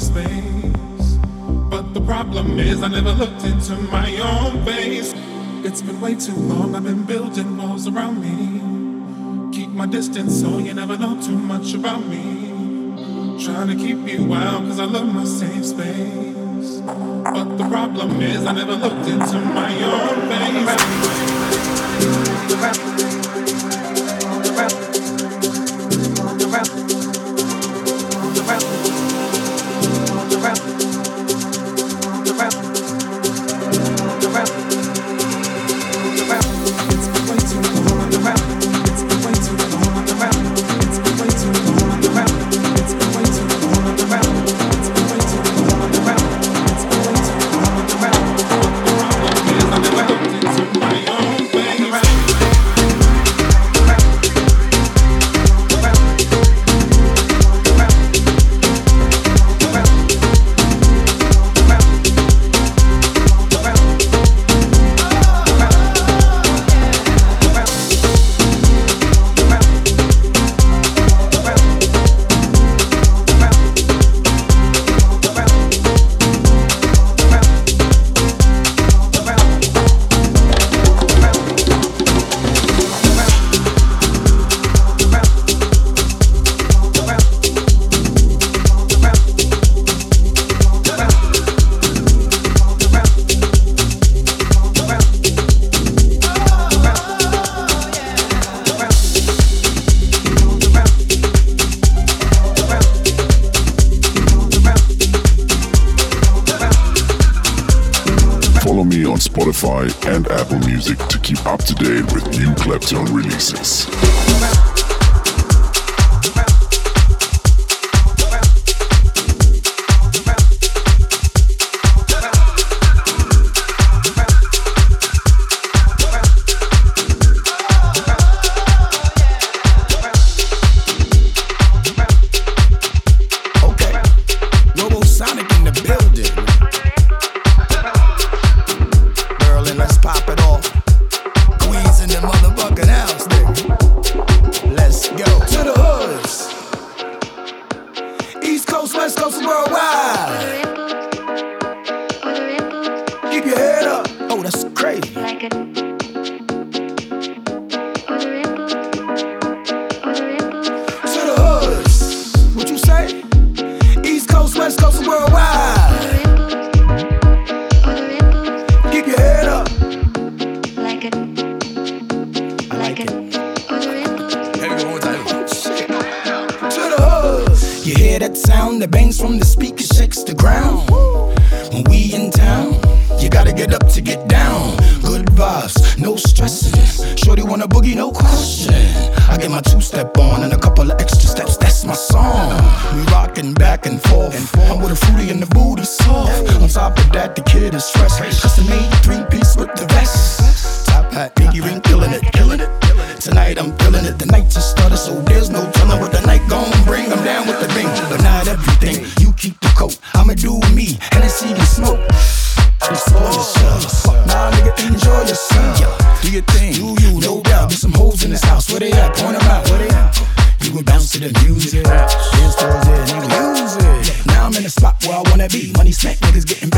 Space. But the problem is I never looked into my own face. It's been way too long, I've been building walls around me. Keep my distance so you never know too much about me. Trying to keep you out cause I love my safe space. But the problem is I never looked into my own face. Spotify, and Apple Music to keep up to date with new Claptone releases. Yeah. Do your thing. Do you, no doubt. There's some hoes in this house. Where they at? Point them out. Where they at? You can bounce to the music. Dance towards it. Use it. Now I'm in the spot where I wanna be. Money smack, niggas getting back.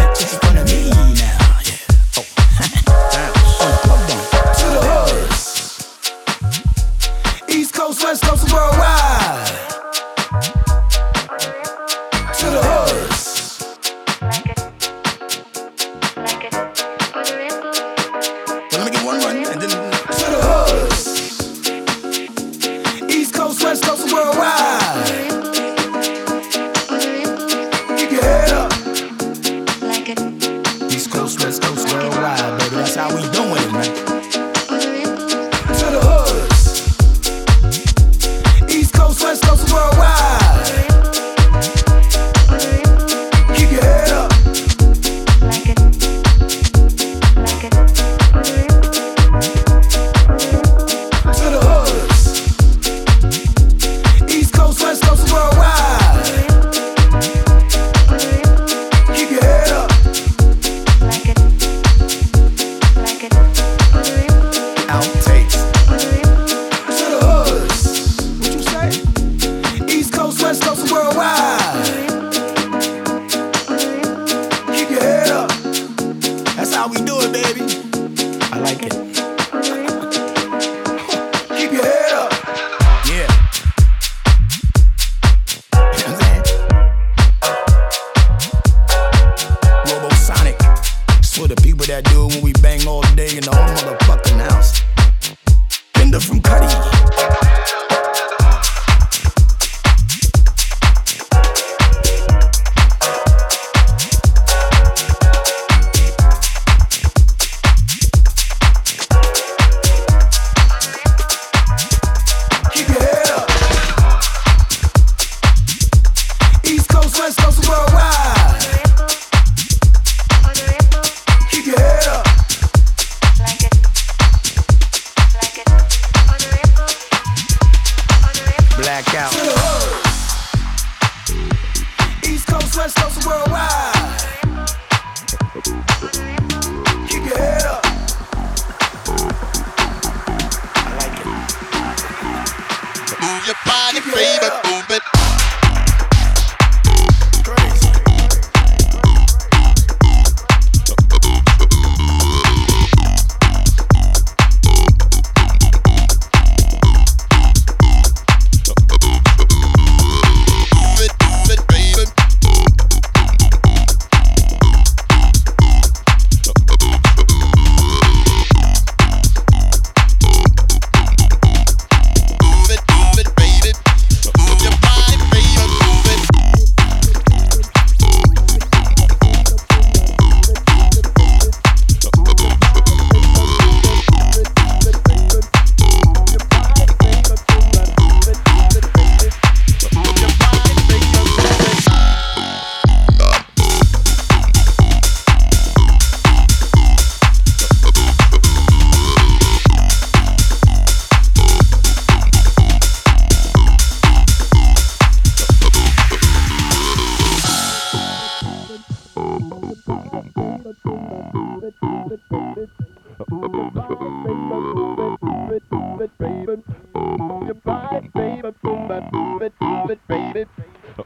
baby, move it, move it, baby.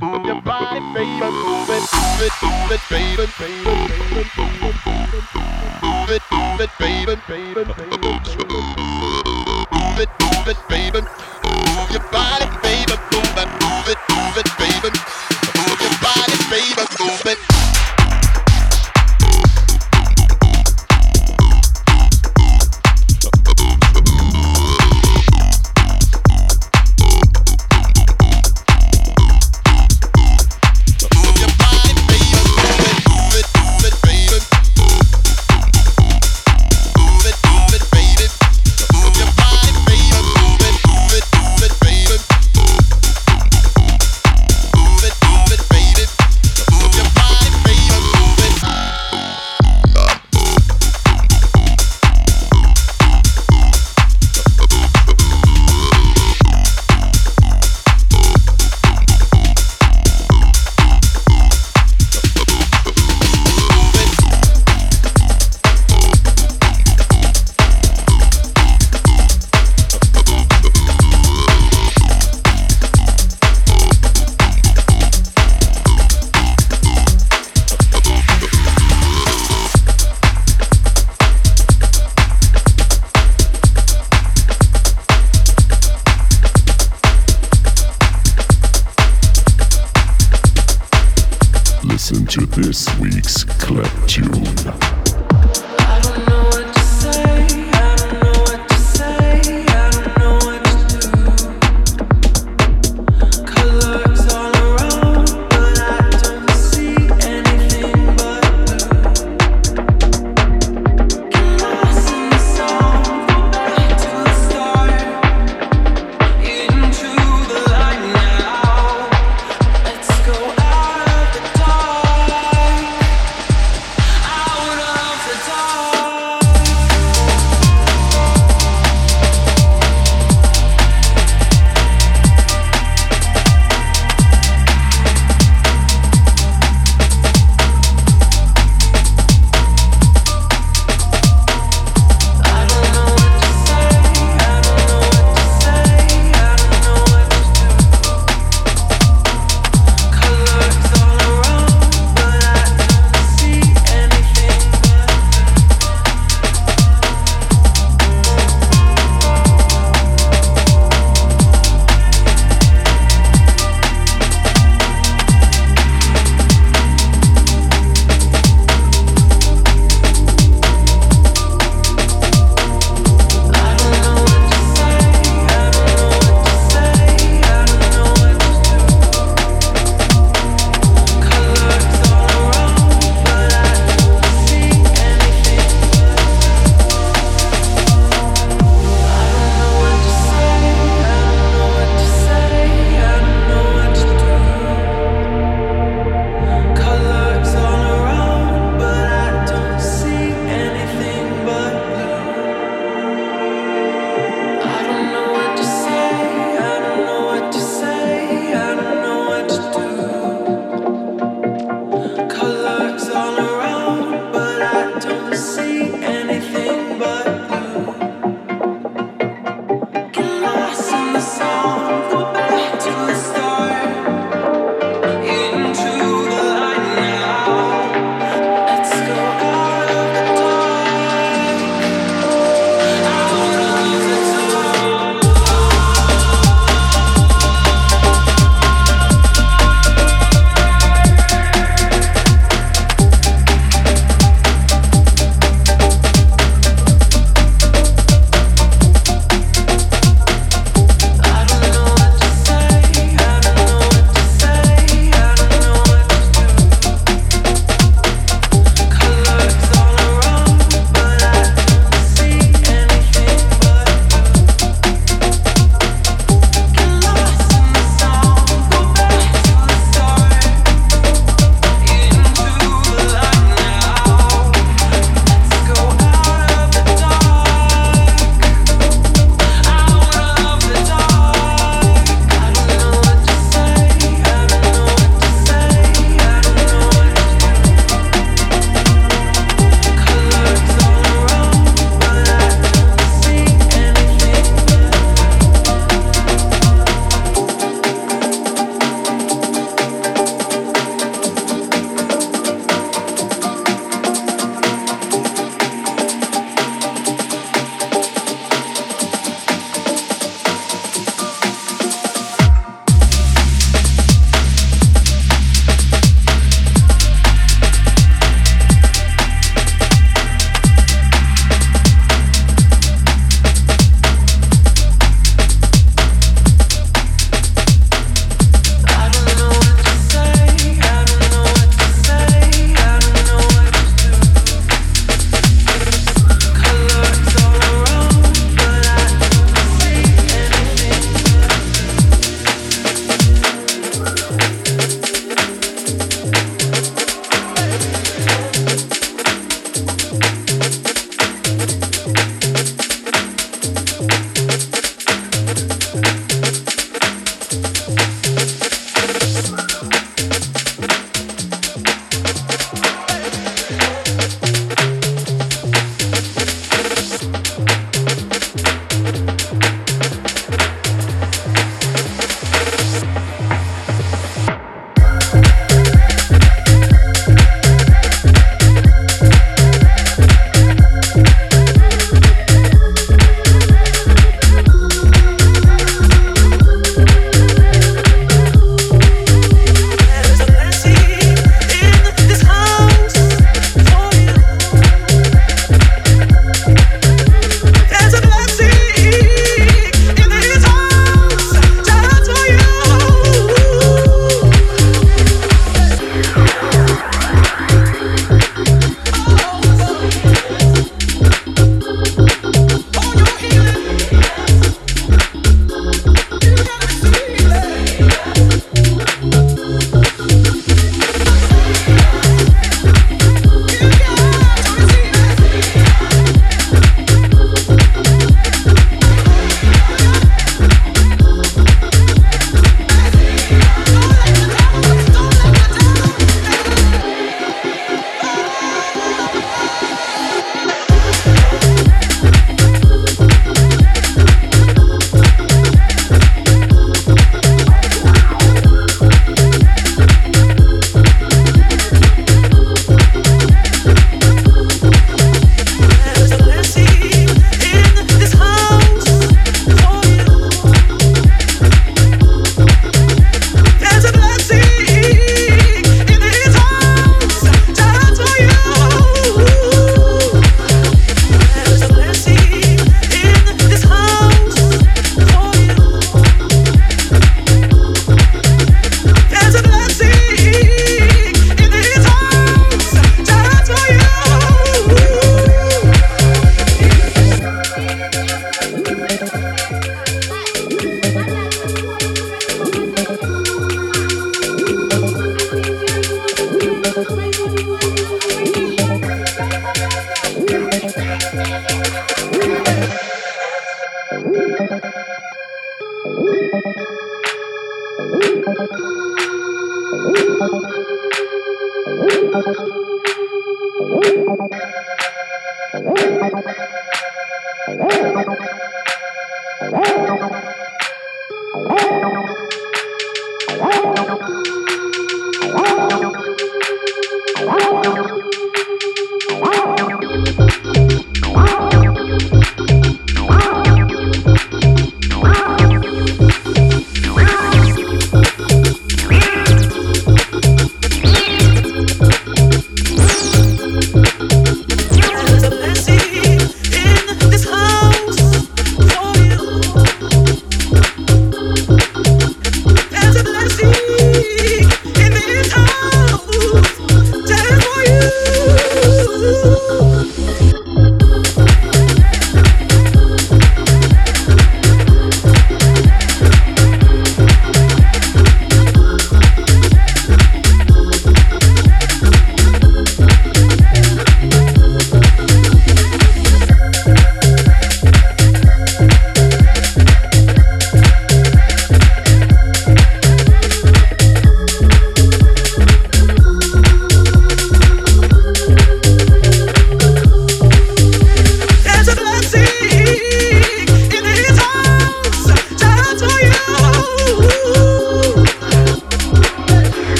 Move your body, baby, move it, move it, move it, baby, baby, baby, baby. Move it, move it, baby, baby, baby, baby. Move it, move it, baby. Move your body, baby.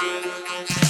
couldn't control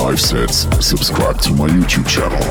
Live sets, subscribe to my YouTube channel.